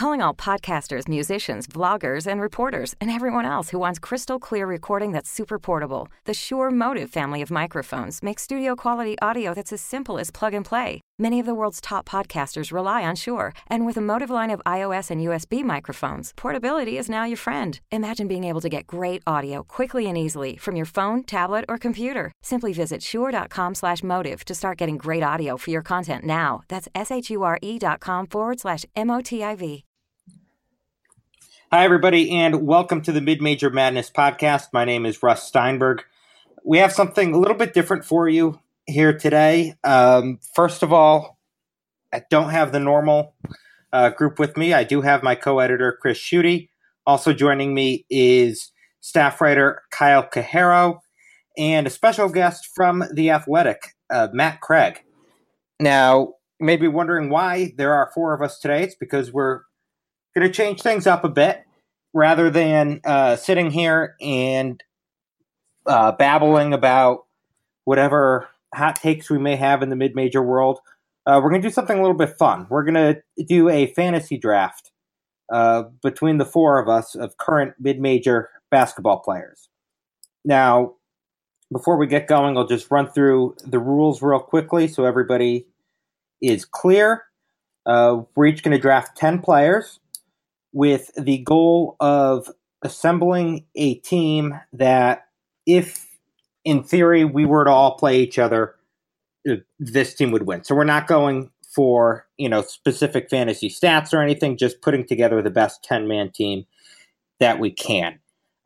calling all podcasters, musicians, vloggers, and reporters, and everyone else who wants crystal clear recording that's super portable. The Shure MOTIV family of microphones makes studio quality audio that's as simple as plug and play. Many of the world's top podcasters rely on Shure, and with a MOTIV line of iOS and USB microphones, portability is now your friend. Imagine being able to get great audio quickly and easily from your phone, tablet, or computer. Simply visit shure.com/motiv to start getting great audio for your content now. That's s h u r e dot com forward slash m o t i v. Hi, everybody, and welcome to the Mid Major Madness podcast. My name is Russ Steinberg. We have something a little bit different for you here today. Um, first of all, I don't have the normal uh, group with me. I do have my co-editor Chris Schutte. Also joining me is staff writer Kyle Cajero and a special guest from the Athletic, uh, Matt Craig. Now, you may be wondering why there are four of us today. It's because we're going to change things up a bit. Rather than uh, sitting here and uh, babbling about whatever hot takes we may have in the mid major world, uh, we're going to do something a little bit fun. We're going to do a fantasy draft uh, between the four of us of current mid major basketball players. Now, before we get going, I'll just run through the rules real quickly so everybody is clear. Uh, we're each going to draft 10 players with the goal of assembling a team that, if in theory, we were to all play each other, uh, this team would win. So we're not going for you know specific fantasy stats or anything, just putting together the best ten man team that we can.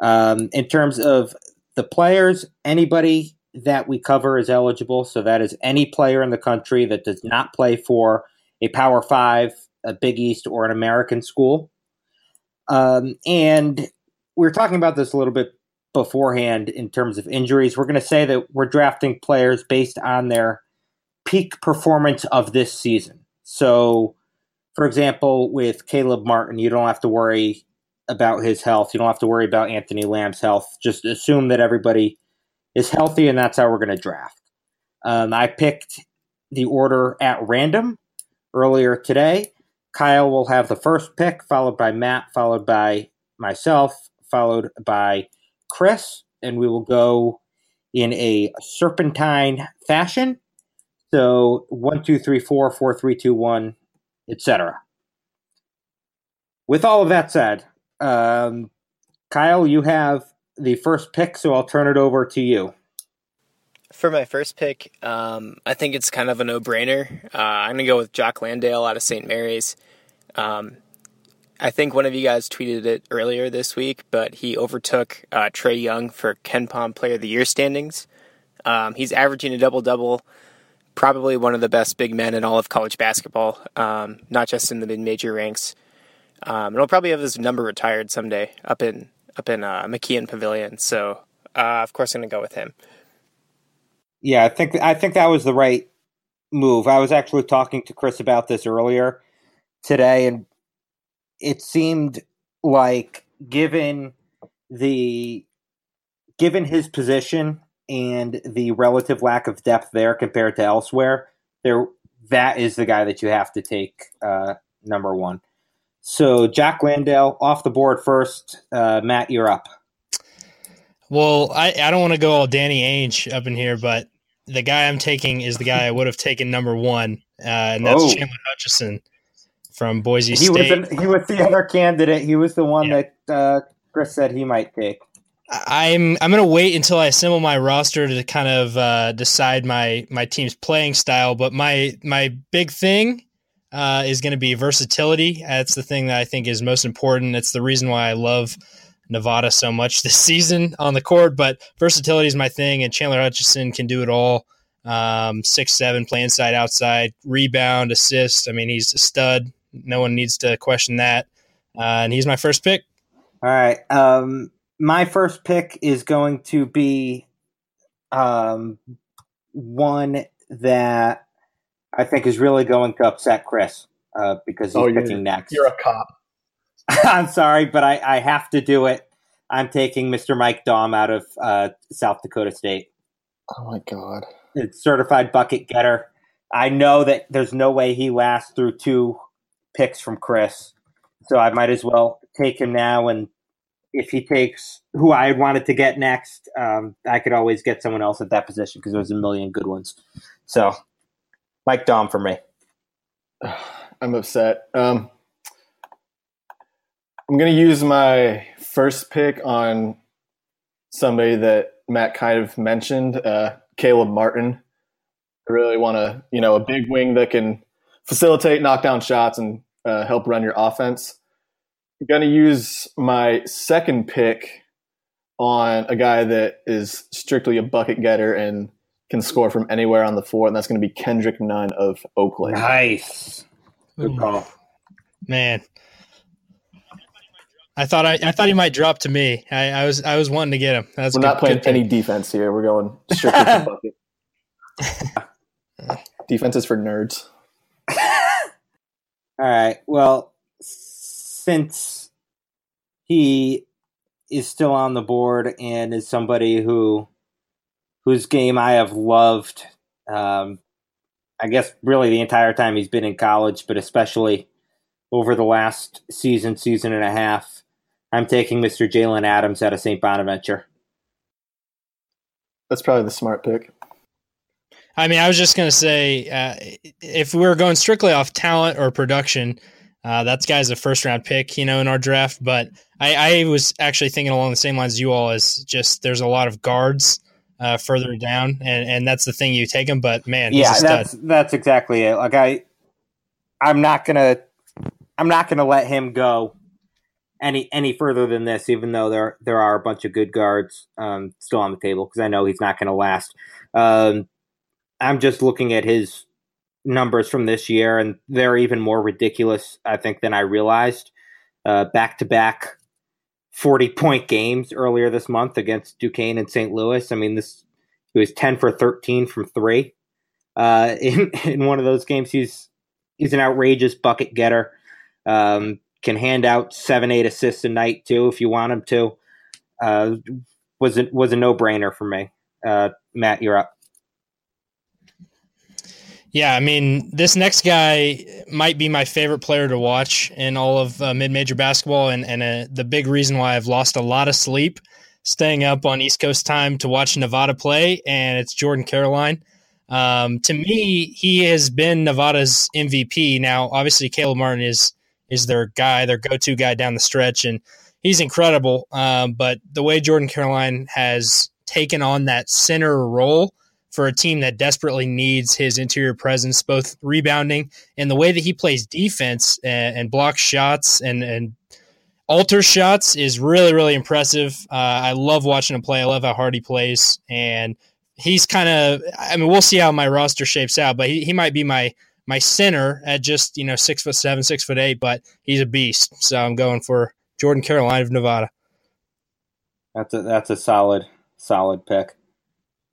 Um, in terms of the players, anybody that we cover is eligible. So that is any player in the country that does not play for a Power Five, a Big East, or an American school. Um, and we were talking about this a little bit beforehand in terms of injuries. We're going to say that we're drafting players based on their peak performance of this season. So, for example, with Caleb Martin, you don't have to worry about his health. You don't have to worry about Anthony Lamb's health. Just assume that everybody is healthy, and that's how we're going to draft. Um, I picked the order at random earlier today. Kyle will have the first pick, followed by Matt, followed by myself, followed by Chris, and we will go in a serpentine fashion. So one, two, three, four, four, three, two, one, etc. With all of that said, um, Kyle, you have the first pick, so I'll turn it over to you. For my first pick, um, I think it's kind of a no-brainer. Uh, I'm going to go with Jock Landale out of St. Mary's. Um, I think one of you guys tweeted it earlier this week, but he overtook uh, Trae Young for KenPom Player of the Year standings. Um, he's averaging a double double, probably one of the best big men in all of college basketball, um, not just in the mid major ranks. Um, and he'll probably have his number retired someday up in up in uh, McKeon Pavilion. So, uh, of course, I'm going to go with him. Yeah, I think I think that was the right move. I was actually talking to Chris about this earlier today, and it seemed like given the given his position and the relative lack of depth there compared to elsewhere, there that is the guy that you have to take uh, number one. So Jock Landale off the board first. Uh, Matt, you're up. Well, I, I don't want to go all Danny Ainge up in here, but the guy I'm taking is the guy I would have taken number one, uh, and that's oh. Chandler Hutchison from Boise he State. Was an, he was the other candidate. He was the one yeah. that uh, Chris said he might take. I'm I'm gonna wait until I assemble my roster to kind of uh, decide my my team's playing style. But my my big thing uh, is going to be versatility. That's the thing that I think is most important. It's the reason why I love Nevada so much this season on the court. But versatility is my thing, and Chandler Hutchison can do it all. Um, six seven, play inside, outside, rebound, assist. I mean, he's a stud. No one needs to question that. Uh, and he's my first pick. All right. Um, my first pick is going to be um, one that I think is really going to upset Chris uh, because he's oh, picking next. You're a cop. I'm sorry, but I, I, have to do it. I'm taking Mr. Mike Daum out of uh, South Dakota State. Oh my god! It's certified bucket getter. I know that there's no way he lasts through two picks from Chris. so I might as well take him now. And if he takes who I wanted to get next, um, I could always get someone else at that position because there's a million good ones. So, Mike Daum for me. I'm upset. Um, I'm going to use my first pick on somebody that Matt kind of mentioned, uh, Caleb Martin. I really want to, you know, a big wing that can facilitate, knock down shots, and uh, help run your offense. I'm going to use my second pick on a guy that is strictly a bucket getter and can score from anywhere on the floor, and that's going to be Kendrick Nunn of Oakland. Nice. Good call. Man. I thought I, I thought he might drop to me. I, I was I was wanting to get him. That's We're good, not playing any defense here. We're going strictly for bucket. defense is for nerds. All right. Well, since he is still on the board and is somebody who whose game I have loved, um, I guess really the entire time he's been in college, but especially over the last season, season and a half, I'm taking Mr. Jalen Adams out of St. Bonaventure. That's probably the smart pick. I mean, I was just going to say, uh, if we were going strictly off talent or production, uh, that guy's a first round pick, you know, in our draft. But I, I, was actually thinking along the same lines as you all, is just there's a lot of guards uh, further down, and, and that's the thing you take him. But man, yeah, that's that's exactly it. Like I, I'm not gonna, I'm not gonna let him go any any further than this, even though there there are a bunch of good guards um, still on the table because I know he's not going to last. Um, I'm just looking at his numbers from this year, and they're even more ridiculous, I think, than I realized. Back to back 40 point games earlier this month against Duquesne and St. Louis. I mean, this he was 10 for 13 from three. Uh, in in one of those games, he's he's an outrageous bucket getter. Um, can hand out seven, eight assists a night too if you want him to. Uh, was it was a no brainer for me. Uh, Matt, you're up. Yeah, I mean, this next guy might be my favorite player to watch in all of uh, mid-major basketball, and and uh, the big reason why I've lost a lot of sleep staying up on East Coast time to watch Nevada play, and it's Jordan Caroline. Um, to me, he has been Nevada's MVP. Now, obviously, Caleb Martin is is their guy, their go-to guy down the stretch, and he's incredible. Um, but the way Jordan Caroline has taken on that center role for a team that desperately needs his interior presence, both rebounding and the way that he plays defense and, and blocks shots and and alters shots is really really impressive. Uh, I love watching him play. I love how hard he plays, and he's kind of. I mean, we'll see how my roster shapes out, but he, he might be my my center at just you know six foot seven, six foot eight, but he's a beast. So I'm going for Jordan Caroline of Nevada. That's a that's a solid solid pick.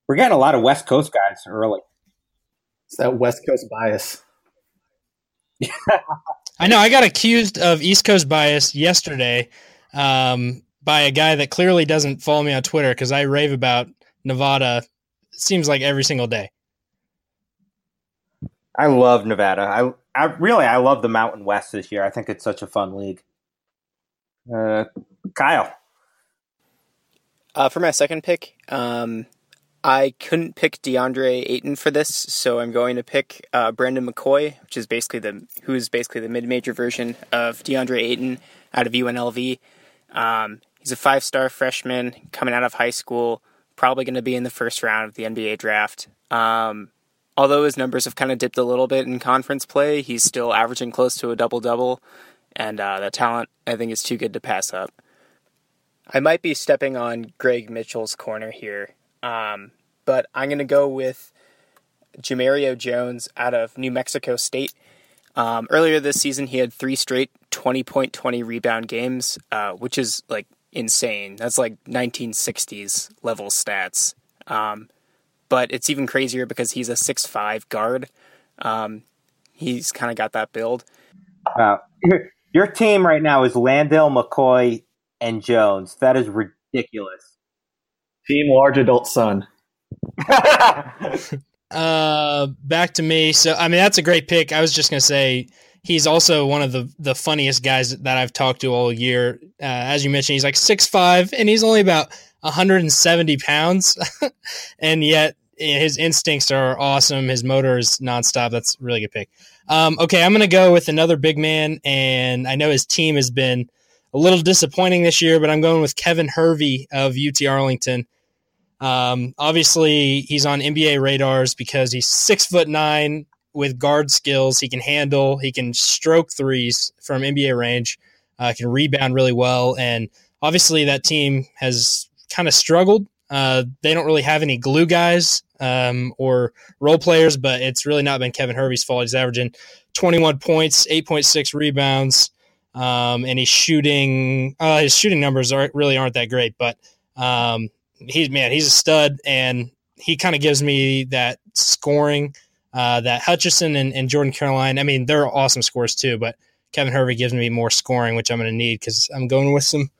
We're getting a lot of West Coast guys early. It's that West Coast bias. I know. I got accused of East Coast bias yesterday um, by a guy that clearly doesn't follow me on Twitter because I rave about Nevada. Seems like every single day. I love Nevada. I, I really I love the Mountain West this year. I think it's such a fun league. Uh, Kyle. Uh, for my second pick, um, I couldn't pick DeAndre Ayton for this, so I'm going to pick uh, Brandon McCoy, which is basically the who is basically the mid-major version of DeAndre Ayton out of UNLV. Um, he's a five-star freshman coming out of high school, probably going to be in the first round of the NBA draft. Um, although his numbers have kind of dipped a little bit in conference play, he's still averaging close to a double-double, and uh, that talent I think is too good to pass up. I might be stepping on Greg Mitchell's corner here. Um, but I'm going to go with Jemerrio Jones out of New Mexico State. Um, earlier this season, he had three straight 20 point, 20 rebound games, uh, which is like insane. That's like 1960s level stats. Um, but it's even crazier because he's a six-five guard. Um, he's kind of got that build. Uh, your, your team right now is Landale, McCoy, and Jones. That is ridiculous. Team large adult son. uh, back to me. So I mean, that's a great pick. I was just gonna say he's also one of the the funniest guys that I've talked to all year. Uh, as you mentioned, he's like six five, and he's only about 170 pounds, and yet his instincts are awesome. His motor is nonstop. That's a really good pick. Um, okay, I'm going to go with another big man, and I know his team has been a little disappointing this year, but I'm going with Kevin Hervey of UT Arlington. Um, obviously, he's on NBA radars because he's six foot nine with guard skills. He can handle, he can stroke threes from NBA range, uh, can rebound really well, and obviously that team has kind of struggled. Uh, they don't really have any glue guys um, or role players, but it's really not been Kevin Hervey's fault. He's averaging 21 points, 8.6 rebounds, um, and he's shooting. Uh, his shooting numbers are really aren't that great, but um, he's man, he's a stud, and he kind of gives me that scoring uh, that Hutchison and, and, Jordan Caroline. I mean, they're awesome scores too, but Kevin Hervey gives me more scoring, which I'm going to need because I'm going with some.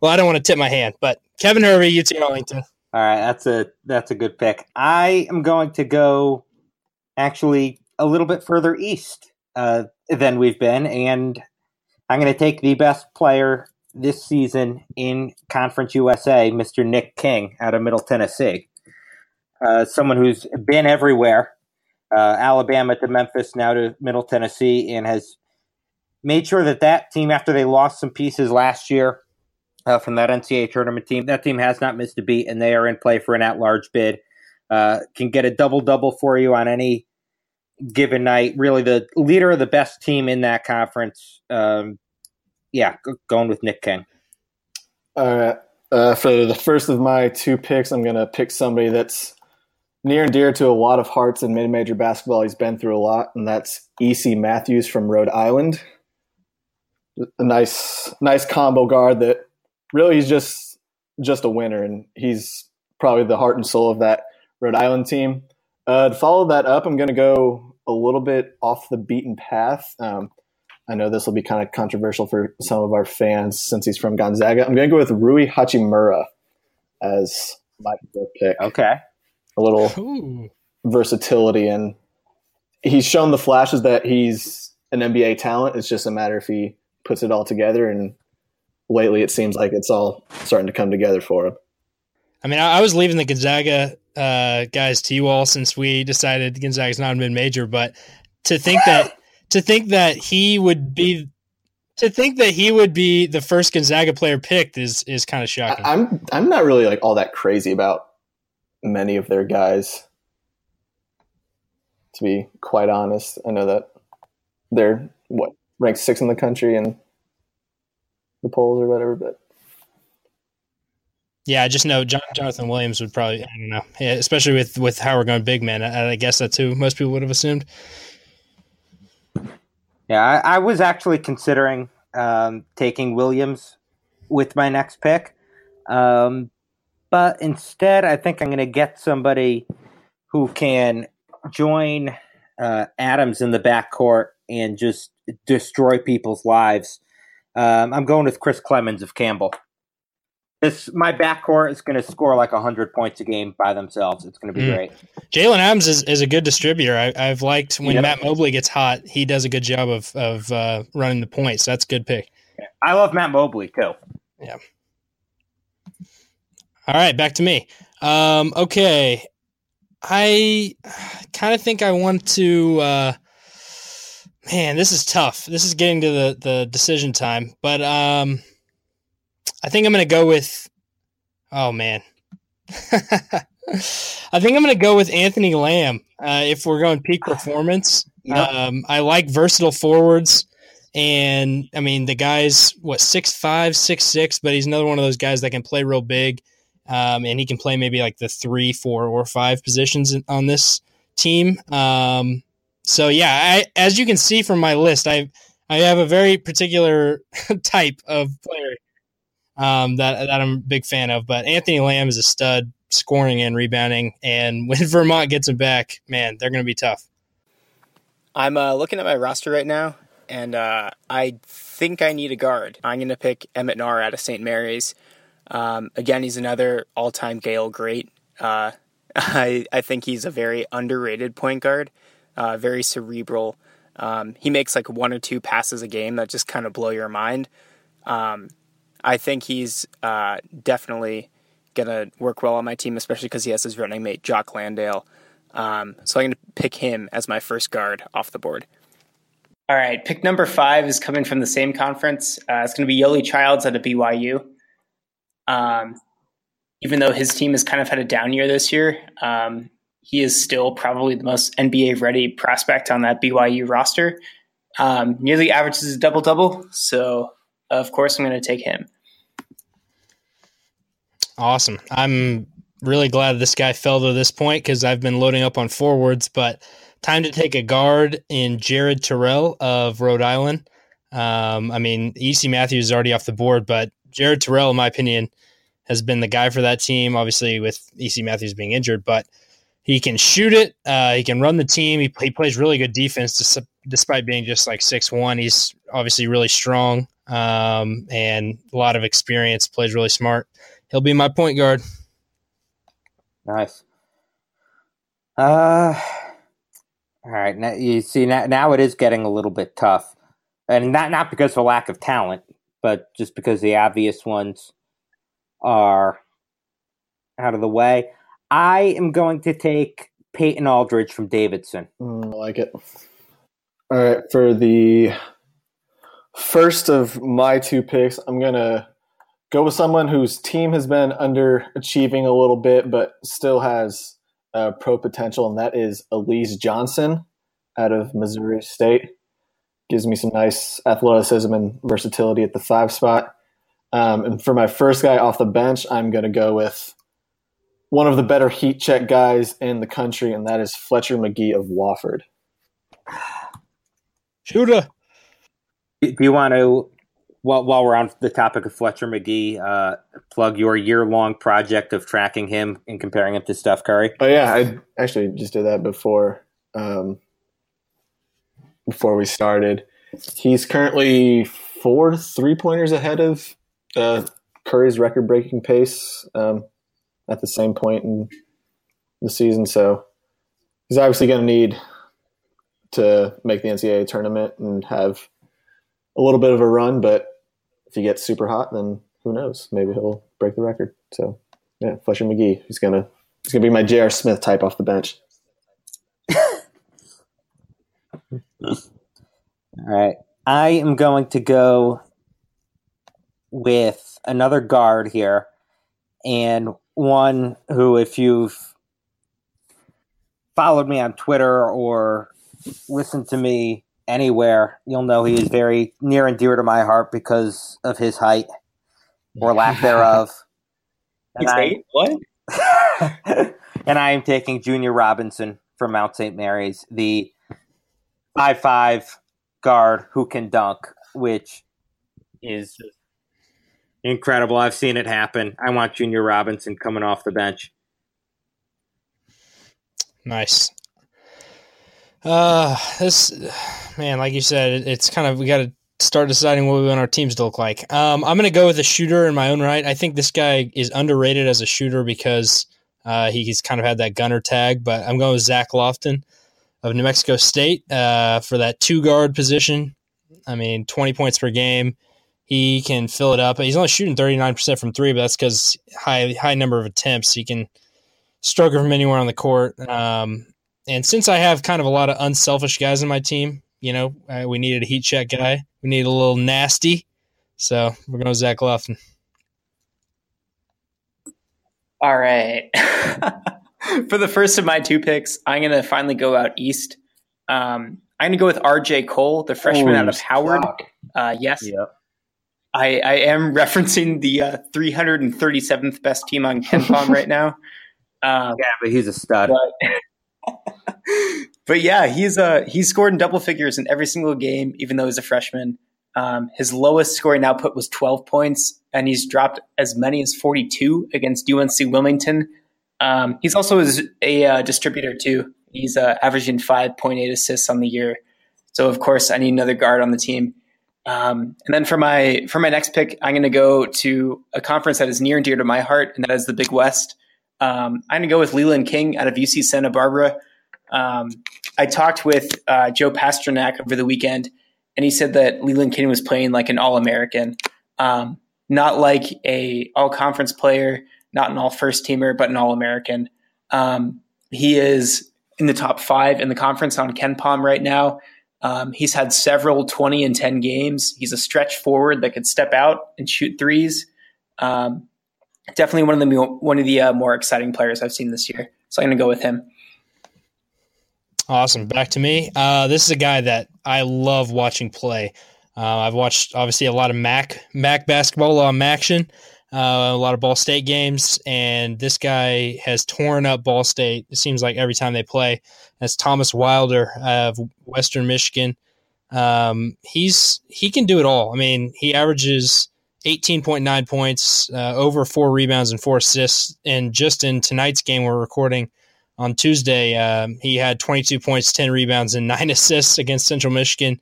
Well, I don't want to tip my hand, but Kevin Hervey, UT Arlington. All right, that's a that's a good pick. I am going to go actually a little bit further east uh, than we've been, and I'm going to take the best player this season in Conference USA, Mr. Nick King out of Middle Tennessee. Uh, someone who's been everywhere, uh, Alabama to Memphis, now to Middle Tennessee, and has made sure that that team, after they lost some pieces last year uh, from that NCAA tournament team, that team has not missed a beat, and they are in play for an at-large bid. Uh, can get a double double for you on any given night. Really, the leader of the best team in that conference. Um, yeah, going with Nick King. All right. Uh, for the first of my two picks, I'm going to pick somebody that's near and dear to a lot of hearts in mid-major basketball. He's been through a lot, and that's E.C. Matthews from Rhode Island. A nice, nice combo guard that really he's just just a winner, and he's probably the heart and soul of that Rhode Island team. Uh, to follow that up, I'm going to go a little bit off the beaten path. Um, I know this will be kind of controversial for some of our fans since he's from Gonzaga. I'm going to go with Rui Hachimura as my pick. Okay a little Ooh. versatility, and he's shown the flashes that he's an NBA talent. It's just a matter if he puts it all together. And lately, it seems like it's all starting to come together for him. I mean, I, I was leaving the Gonzaga uh, guys to you all since we decided Gonzaga's not a mid major, but to think that to think that he would be to think that he would be the first Gonzaga player picked is is kind of shocking. I, I'm I'm not really like all that crazy about many of their guys. To be quite honest, I know that they're what ranked six in the country in the polls or whatever, but yeah, I just know John, Jonathan Williams would probably I don't know, yeah, especially with with how we're going big man. I, I, guess that's who most people would have assumed. Yeah, I, I was actually considering um, taking Williams with my next pick, um, but instead, I think I'm going to get somebody who can join uh, Adams in the backcourt and just destroy people's lives. Um, I'm going with Chris Clemons of Campbell. This my backcourt is going to score like hundred points a game by themselves. It's going to be mm. great. Jalen Adams is, is a good distributor. I, have liked when yep. Matt Mobley gets hot. He does a good job of of uh, running the points. That's a good pick. I love Matt Mobley too. Yeah. All right, back to me. Um, okay, I kind of think I want to. Uh, man, this is tough. This is getting to the the decision time, but um, I think I'm going to go with. Oh man, I think I'm going to go with Anthony Lamb. Uh, if we're going peak performance, yep. um, I like versatile forwards. And I mean, the guy's what six five, six six, but he's another one of those guys that can play real big um, and he can play maybe like the three, four, or five positions on this team. Um, so yeah, I, as you can see from my list, I I have a very particular type of player um, that that I'm a big fan of. But Anthony Lamb is a stud, scoring and rebounding, and when Vermont gets him back, man, they're going to be tough. I'm uh, looking at my roster right now, and uh, I think I need a guard. I'm going to pick Emmett Naar out of St. Mary's. Um, again, he's another all-time Gael great. Uh, I I think he's a very underrated point guard, uh, very cerebral, Um, he makes like one or two passes a game that just kind of blow your mind. Um, I think he's uh, definitely gonna work well on my team, especially because he has his running mate Jock Landale. Um, so I'm gonna pick him as my first guard off the board. All right, pick number five is coming from the same conference. Uh, it's going to be Yoeli Childs out of BYU. Um, even though his team has kind of had a down year this year, um, he is still probably the most NBA ready prospect on that BYU roster. Um, nearly averages a double double, so of course I'm going to take him. Awesome. I'm really glad this guy fell to this point because I've been loading up on forwards, but time to take a guard in Jared Terrell of Rhode Island. Um, I mean, EC Matthews is already off the board, but Jared Terrell, in my opinion, has been the guy for that team. Obviously, with EC Matthews being injured, but he can shoot it. Uh, he can run the team. He, he plays really good defense, despite being just like six one. He's obviously really strong um, and a lot of experience. Plays really smart. He'll be my point guard. Nice. Uh, all right. Now you see now, now it is getting a little bit tough, and not not because of lack of talent, but just because the obvious ones are out of the way. I am going to take Peyton Aldridge from Davidson. Mm, I like it. All right, for the first of my two picks, I'm gonna go with someone whose team has been underachieving a little bit, but still has uh, pro potential, and that is Alize Johnson out of Missouri State. Gives me some nice athleticism and versatility at the five spot. Um, and for my first guy off the bench, I'm going to go with one of the better heat check guys in the country, and that is Fletcher Magee of Wofford. Shooter. Do you want to, while, while we're on the topic of Fletcher Magee, uh, plug your year long project of tracking him and comparing him to Steph Curry? Oh yeah, I actually just did that before um, before we started. He's currently four three pointers ahead of uh, Curry's record breaking pace um, at the same point in the season. So he's obviously going to need to make the NCAA tournament and have a little bit of a run. But if he gets super hot, then who knows? Maybe he'll break the record. So yeah, Fletcher Magee. He's gonna he's gonna be my J.R. Smith type off the bench. All right. I am going to go with another guard here and one who, if you've followed me on Twitter or listened to me anywhere, you'll know he is very near and dear to my heart because of his height or lack thereof. And I, what? and I am taking Junior Robinson from Mount St. Mary's, the five five guard who can dunk, which is incredible. I've seen it happen. I want Junior Robinson coming off the bench. Nice. Uh, this man, like you said, it's kind of we got to start deciding what we want our teams to look like. Um, I'm going to go with a shooter in my own right. I think this guy is underrated as a shooter because uh, he's kind of had that gunner tag. But I'm going with Zach Lofton of New Mexico State uh, for that two guard position. I mean, 20 points per game. He can fill it up. He's only shooting 39% from three, but that's because high high number of attempts. He can stroke it from anywhere on the court. Um, and since I have kind of a lot of unselfish guys in my team, you know, uh, we needed a heat check guy. We need a little nasty. So we're going to Zach Lofton. All right. For the first of my two picks, I'm going to finally go out east. Um, I'm going to go with RJ Cole, the freshman out of Howard. Uh, yes. Yep. I, I am referencing the uh, 337th best team on KenPom right now. Um, yeah, but he's a stud. But, but yeah, he's uh, he's scored in double figures in every single game, even though he's a freshman. Um, his lowest scoring output was 12 points, and he's dropped as many as 42 against UNC Wilmington. Um, he's also a uh, distributor too. He's uh, averaging 5.8 assists on the year. So of course, I need another guard on the team. Um, and then for my for my next pick, I'm going to go to a conference that is near and dear to my heart, and that is the Big West. Um, I'm going to go with Leland King out of UC Santa Barbara. Um, I talked with uh, Joe Pasternack over the weekend, and he said that Leland King was playing like an All American, um, not like a All Conference player, not an All First Teamer, but an All American. Um, he is in the top five in the conference on KenPom right now. Um, he's had several 20 and 10 games. He's a stretch forward that could step out and shoot threes. Um, definitely one of the one of the uh, more exciting players I've seen this year. So I'm going to go with him. Awesome. Back to me. Uh, this is a guy that I love watching play. Uh, I've watched obviously a lot of Mac Mac basketball on uh, a lot of Ball State games, and this guy has torn up Ball State. It seems like every time they play. That's Thomas Wilder of Western Michigan. Um, he's he can do it all. I mean, he averages 18.9 points, uh, over four rebounds and four assists. And just in tonight's game, we're recording on Tuesday, um, he had 22 points, 10 rebounds, and nine assists against Central Michigan.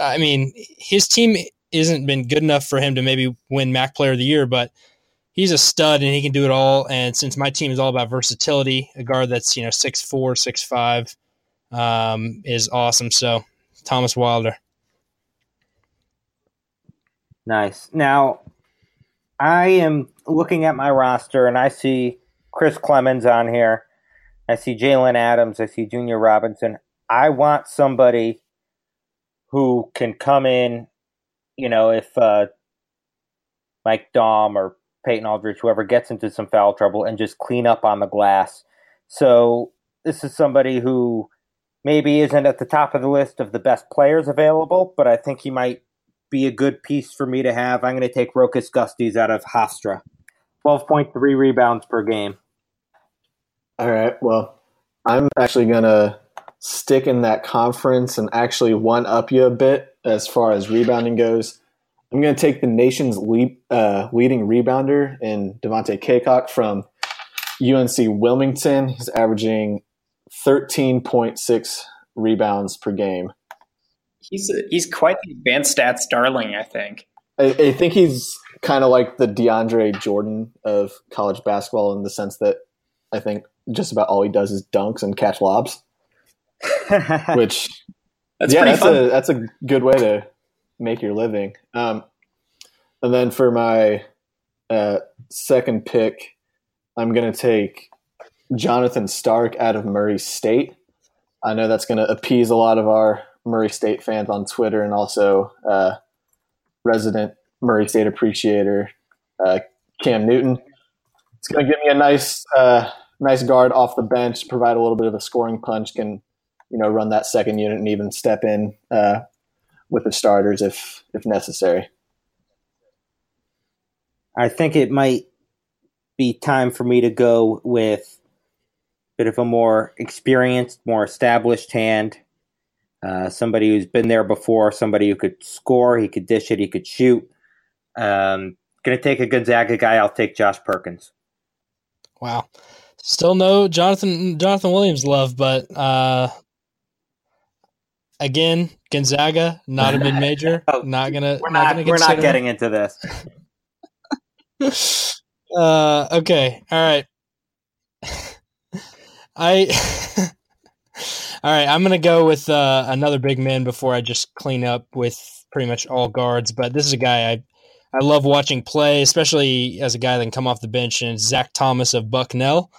I mean, his team isn't been good enough for him to maybe win MAC Player of the Year, but he's a stud and he can do it all. And since my team is all about versatility, a guard that's you know six four, six five, um, is awesome. So Thomas Wilder. Nice. Now, I am looking at my roster and I see Chris Clemons on here. I see Jalen Adams. I see Junior Robinson. I want somebody who can come in, you know, if uh, Mike Daum or Peyton Aldridge, whoever gets into some foul trouble, and just clean up on the glass. So this is somebody who maybe isn't at the top of the list of the best players available, but I think he might be a good piece for me to have. I'm going to take Rokas Gustys out of Hofstra. 12.3 rebounds per game. All right. Well, I'm actually going to stick in that conference and actually one up you a bit as far as rebounding goes. I'm going to take the nation's lead, uh, leading rebounder in Devontae Cacok from UNC Wilmington. He's averaging 13.6 rebounds per game. He's a, he's quite the advanced stats darling, I think. I, I think he's kind of like the DeAndre Jordan of college basketball in the sense that I think just about all he does is dunks and catch lobs. Which that's yeah, that's fun. a that's a good way to make your living. Um, and then for my uh, second pick, I'm going to take Jonathan Stark out of Murray State. I know that's going to appease a lot of our Murray State fans on Twitter and also uh, resident Murray State appreciator uh, Cam Newton. It's going to give me a nice, uh, nice guard off the bench, provide a little bit of a scoring punch, can you know run that second unit and even step in uh, with the starters if if necessary. I think it might be time for me to go with a bit of a more experienced, more established hand. Uh, somebody who's been there before, somebody who could score, he could dish it, he could shoot. Um, gonna take a Gonzaga guy. I'll take Josh Perkins. Wow. Still no Jonathan Jonathan Williams love, but uh, again, Gonzaga, not a mid major. Oh, not gonna We're not, not. gonna we're not getting into this. uh, okay, all right. I all right. I'm gonna go with uh, another big man before I just clean up with pretty much all guards. But this is a guy I I love watching play, especially as a guy that can come off the bench. And Zach Thomas of Bucknell,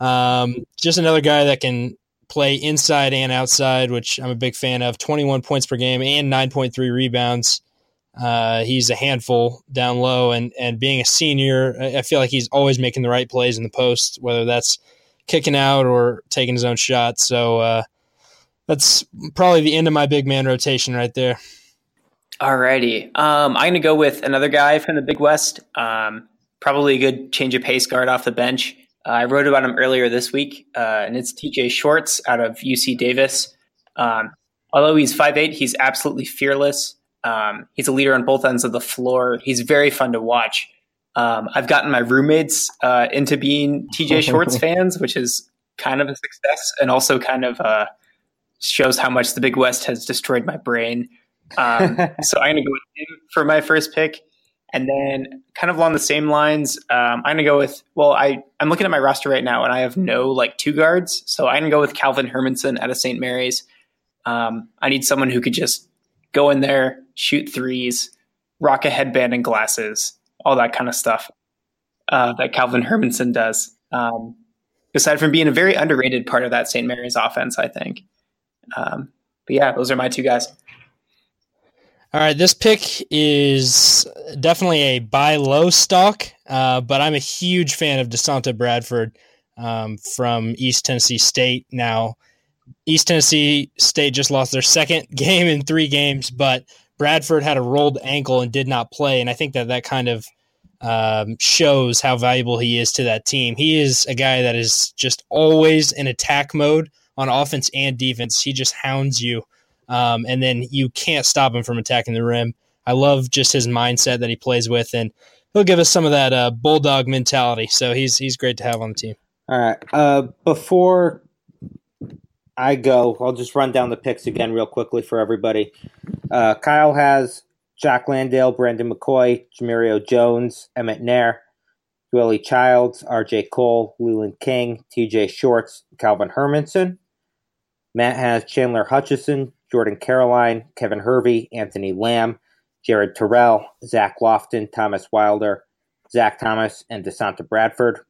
um, just another guy that can play inside and outside, which I'm a big fan of. 21 points per game and 9.3 rebounds. Uh, he's a handful down low, and and being a senior, I feel like he's always making the right plays in the post, whether that's kicking out or taking his own shot. So uh, that's probably the end of my big man rotation right there. Alrighty. Um, I'm to go with another guy from the Big West. Um, probably a good change of pace guard off the bench. Uh, I wrote about him earlier this week, uh, and it's TJ Shorts out of UC Davis. Um, although he's 5'8, he's absolutely fearless. Um, he's a leader on both ends of the floor. He's very fun to watch. Um, I've gotten my roommates uh, into being TJ Shorts fans, which is kind of a success and also kind of uh, shows how much the Big West has destroyed my brain. Um, so I'm going to go with him for my first pick. And then, kind of along the same lines, um, I'm gonna go with. Well, I I'm looking at my roster right now, and I have no like two guards, so I'm gonna go with Calvin Hermanson out of St. Mary's. Um, I need someone who could just go in there, shoot threes, rock a headband and glasses, all that kind of stuff uh, that Calvin Hermanson does. Um, aside from being a very underrated part of that St. Mary's offense, I think. Um, but yeah, those are my two guys. All right, this pick is definitely a buy low stock, uh, but I'm a huge fan of Desonta Bradford um, from East Tennessee State. Now, East Tennessee State just lost their second game in three games, but Bradford had a rolled ankle and did not play, and I think that that kind of um, shows how valuable he is to that team. He is a guy that is just always in attack mode on offense and defense. He just hounds you um, and then you can't stop him from attacking the rim. I love just his mindset that he plays with, and he'll give us some of that uh, bulldog mentality. So he's he's great to have on the team. All right. Uh, before I go, I'll just run down the picks again real quickly for everybody. Uh, Kyle has Jock Landale, Brandon McCoy, Jemerrio Jones, Emmett Naar, Yoeli Childs, R.J. Cole, Leland King, T.J. Shorts, Calvin Hermanson. Matt has Chandler Hutchison, Jordan Caroline, Kevin Hervey, Anthony Lamb, Jared Terrell, Zach Lofton, Thomas Wilder, Zach Thomas, and Desonta Bradford.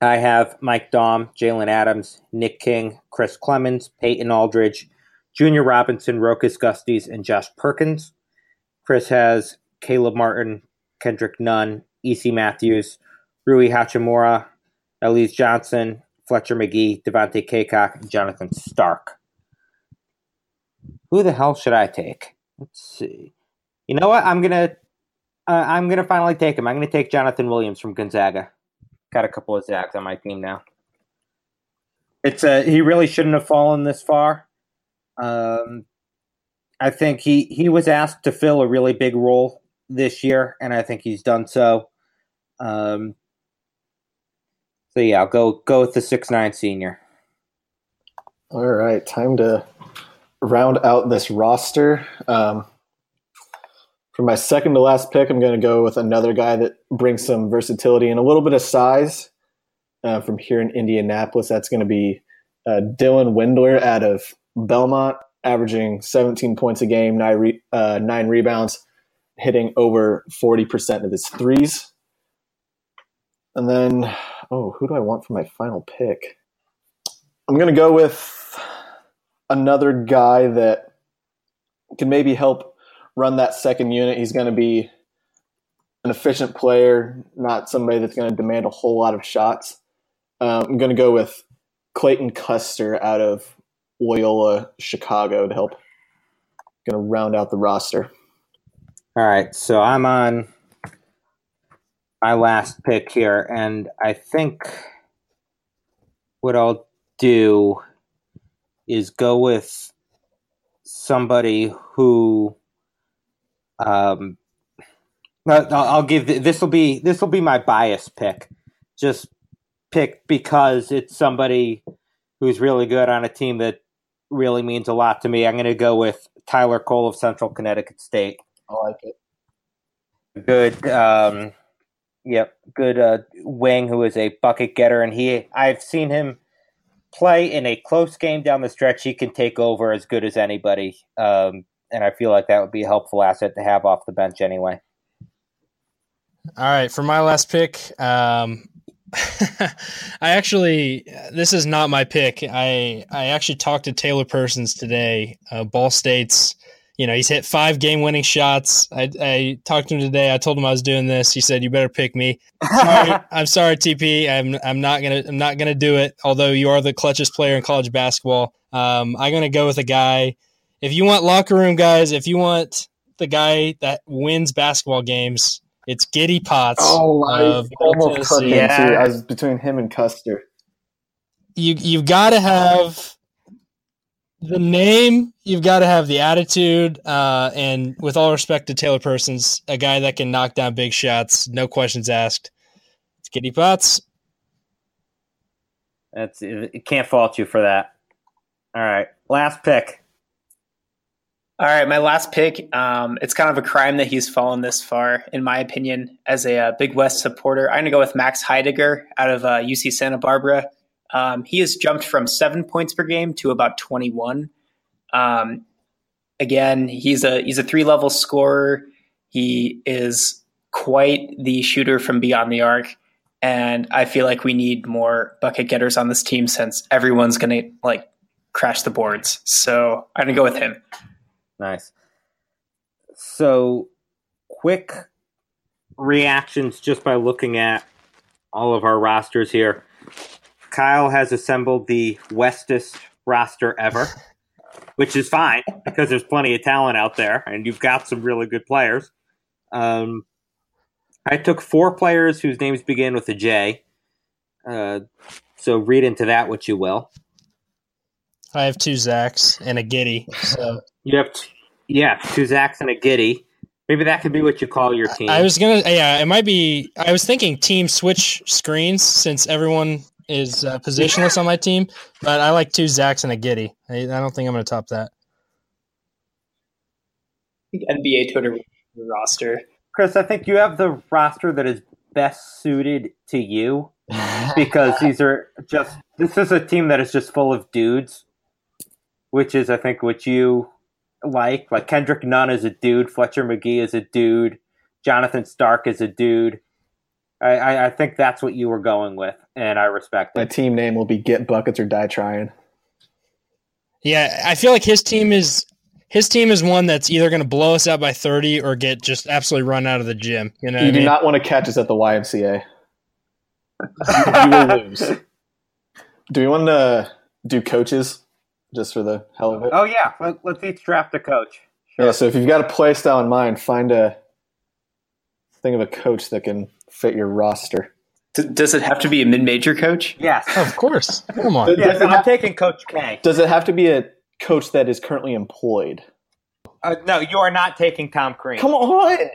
I have Mike Daum, Jalen Adams, Nick King, Chris Clemons, Peyton Aldridge, Junior Robinson, Rokas Gustys, and Josh Perkins. Chris has Caleb Martin, Kendrick Nunn, E.C. Matthews, Rui Hachimura, Alize Johnson, Fletcher Magee, Devontae Cacok, and Jonathan Stark. Who the hell should I take? Let's see. You know what? I'm gonna uh, I'm gonna finally take him. I'm gonna take Jonathan Williams from Gonzaga. Got a couple of Zags on my team now. It's a he really shouldn't have fallen this far. Um, I think he he was asked to fill a really big role this year, and I think he's done so. Um, so yeah, I'll go go with the six nine senior. All right, time to round out this roster. Um, for my second to last pick, I'm going to go with another guy that brings some versatility and a little bit of size uh, from here in Indianapolis. That's going to be uh, Dylan Windler out of Belmont, averaging 17 points a game, nine, re- uh, nine rebounds, hitting over 40% of his threes. And then, oh, who do I want for my final pick? I'm going to go with another guy that can maybe help run that second unit. He's going to be an efficient player, not somebody that's going to demand a whole lot of shots. Um, I'm going to go with Clayton Custer out of Loyola, Chicago to help going to round out the roster. All right, so I'm on my last pick here, and I think what I'll do is go with somebody who um I'll give this will be this will be my bias pick. Just pick because it's somebody who's really good on a team that really means a lot to me. I'm going to go with Tyler Kohl of Central Connecticut State. I like it. Good um yep, good uh wing who is a bucket getter and he I've seen him play in a close game down the stretch, he can take over as good as anybody. Um, and I feel like that would be a helpful asset to have off the bench anyway. All right, for my last pick, um, I actually this is not my pick. I I actually talked to Taylor Persons today, uh, Ball State's you know, he's hit five game winning shots. I, I talked to him today. I told him I was doing this. He said, "You better pick me." Sorry, I'm sorry, TP. I'm I'm not gonna I'm not gonna do it. Although you are the clutchest player in college basketball, um, I'm gonna go with a guy. If you want locker room guys, if you want the guy that wins basketball games, it's Giddy Potts. Oh, I almost cut him yeah. too. I was between him and Custer. You you've got to have the name, you've got to have the attitude, uh, and with all respect to Taylor Persons, a guy that can knock down big shots, no questions asked. It's Giddy Potts. That's it. Can't fault you for that. All right, last pick. All right, my last pick. Um, it's kind of a crime that he's fallen this far, in my opinion, as a uh, Big West supporter. I'm going to go with Max Heidegger out of uh, UC Santa Barbara. Um, he has jumped from seven points per game to about 21. Um, again, he's a he's a three level scorer. He is quite the shooter from beyond the arc, and I feel like we need more bucket getters on this team since everyone's going to like crash the boards. So I'm going to go with him. Nice. So, quick reactions just by looking at all of our rosters here. Kyle has assembled the westest roster ever, which is fine because there's plenty of talent out there and you've got some really good players. Um, I took four players whose names begin with a J. Uh, so read into that what you will. I have two Zachs and a Giddy. So You have, t- yeah, two Zachs and a Giddy. Maybe that could be what you call your team. I was gonna, yeah, it might be. I was thinking team switch screens since everyone is uh, positionless on my team, but I like two Zachs and a Giddy. I, I don't think I'm gonna top that. NBA Twitter roster. Chris, I think you have the roster that is best suited to you because these are just this is a team that is just full of dudes, which is I think what you like. Like Kendrick Nunn is a dude, Fletcher Magee is a dude, Jonathan Stark is a dude. I, I, I think that's what you were going with, and I respect My team name will be Get Buckets or Die Trying. Yeah, I feel like his team is his team is one that's either going to blow us out by 30 or get just absolutely run out of the gym. You know, what You I do mean? not want to catch us at the YMCA. you will lose. Do we want to do coaches just for the hell of it? Oh yeah, Let, let's each draft a coach. Yeah, so if you've got a play style in mind, find a think of a coach that can fit your roster. Does it have to be a mid-major coach? Yes, Of course. Come on. yes. I'm taking Coach K. Does it have to be a coach that is currently employed? Uh, no, you are not taking Tom Crean. Come on!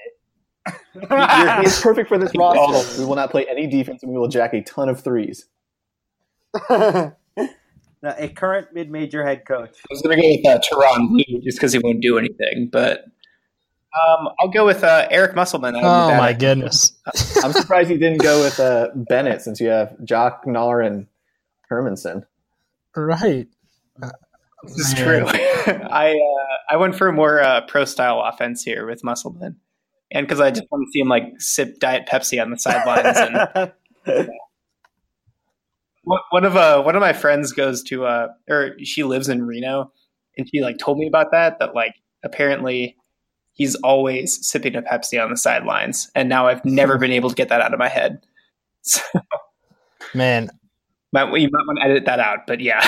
You're- He's perfect for this roster. We will not play any defense and we will jack a ton of threes. No, a current mid-major head coach. I was going to go with uh, Teron Blue just because he won't do anything, but um, I'll go with uh, Eric Musselman. Oh Nevada. my goodness. I'm surprised you didn't go with uh, Bennett since you have Jock, Naar, and Hermanson. Right. This is true. I uh, I went for a more uh, pro style offense here with Musselman, and because I just want to see him like sip Diet Pepsi on the sidelines. And one one of uh, one of my friends goes to uh, or she lives in Reno, and she like told me about that. That like apparently he's always sipping a Pepsi on the sidelines, and now I've never been able to get that out of my head. So Man, might, you might want to edit that out, but yeah.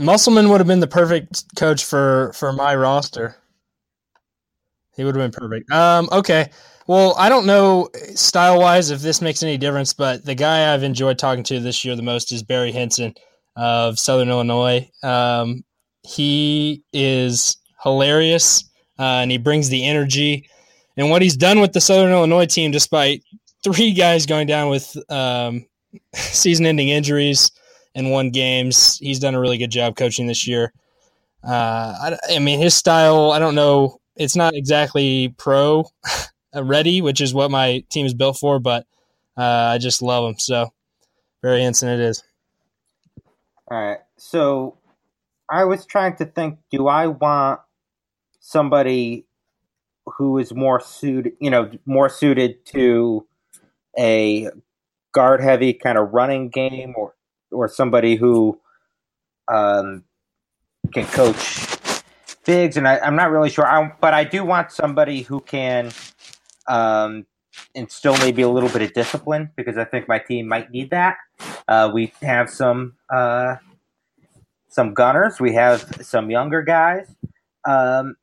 Musselman would have been the perfect coach for for my roster. He would have been perfect. Um, okay. Well, I don't know style wise if this makes any difference, but the guy I've enjoyed talking to this year the most is Barry Hinson of Southern Illinois. Um, he is hilarious uh, and he brings the energy. And what he's done with the Southern Illinois team, despite three guys going down with um, season ending injuries and won games. He's done a really good job coaching this year. Uh, I, I mean, his style, I don't know, it's not exactly pro ready, which is what my team is built for, but uh, I just love him. So, Barry Hinson it is. All right. So I was trying to think do I want somebody who is more suited, you know, more suited to a guard heavy kind of running game or or somebody who um, can coach bigs and I, I'm not really sure I, but I do want somebody who can um, instill maybe a little bit of discipline because I think my team might need that. Uh, we have some uh, some gunners. We have some younger guys, um,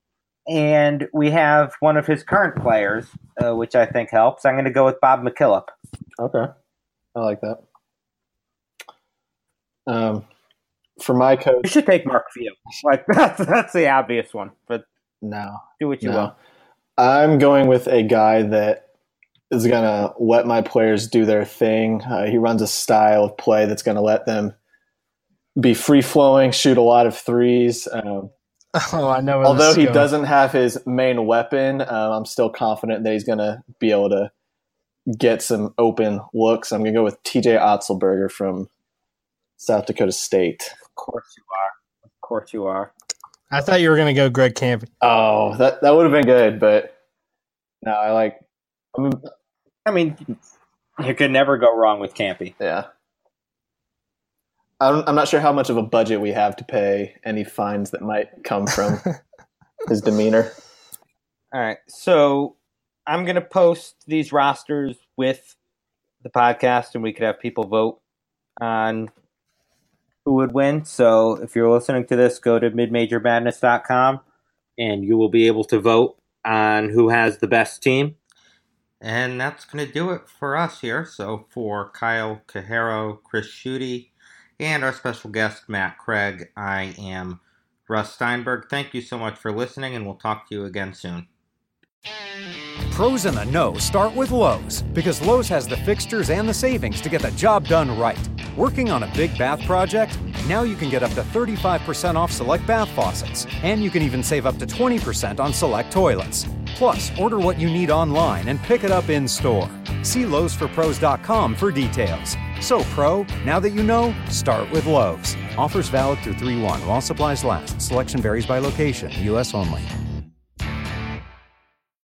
and we have one of his current players, uh, which I think helps. I'm going to go with Bob McKillop. Okay. I like that. Um, for my coach, You should take Mark Few. Like that's that's the obvious one, but no. do what you No. will. I'm going with a guy that is going to let my players do their thing. Uh, he runs a style of play that's going to let them be free flowing, shoot a lot of threes. Um, Oh, I know. Although he going. doesn't have his main weapon, um, I'm still confident that he's going to be able to get some open looks. I'm going to go with TJ Otzelberger from South Dakota State. Of course you are. Of course you are. I thought you were going to go Greg Kampe. Oh, that that would have been good, but no, I like. I I mean, you could never go wrong with Kampe. Yeah. I'm, I'm not sure how much of a budget we have to pay any fines that might come from his demeanor. All right. So I'm going to post these rosters with the podcast, and we could have people vote on who would win. So if you're listening to this, go to midmajormadness.com and you will be able to vote on who has the best team. And that's going to do it for us here. So for Kyle Cajero, Chris Schutte, and our special guest, Matt Craig. I am Russ Steinberg. Thank you so much for listening, and we'll talk to you again soon. Pros in the know start with Lowe's because Lowe's has the fixtures and the savings to get the job done right. Working on a big bath project? Now you can get up to 35% off select bath faucets, and you can even save up to 20% on select toilets. Plus, order what you need online and pick it up in store. See Lowe'sForPros.com for details. So, Pro, now that you know, start with Lowe's. Offers valid through 3 1 while supplies last. Selection varies by location, U.S. only.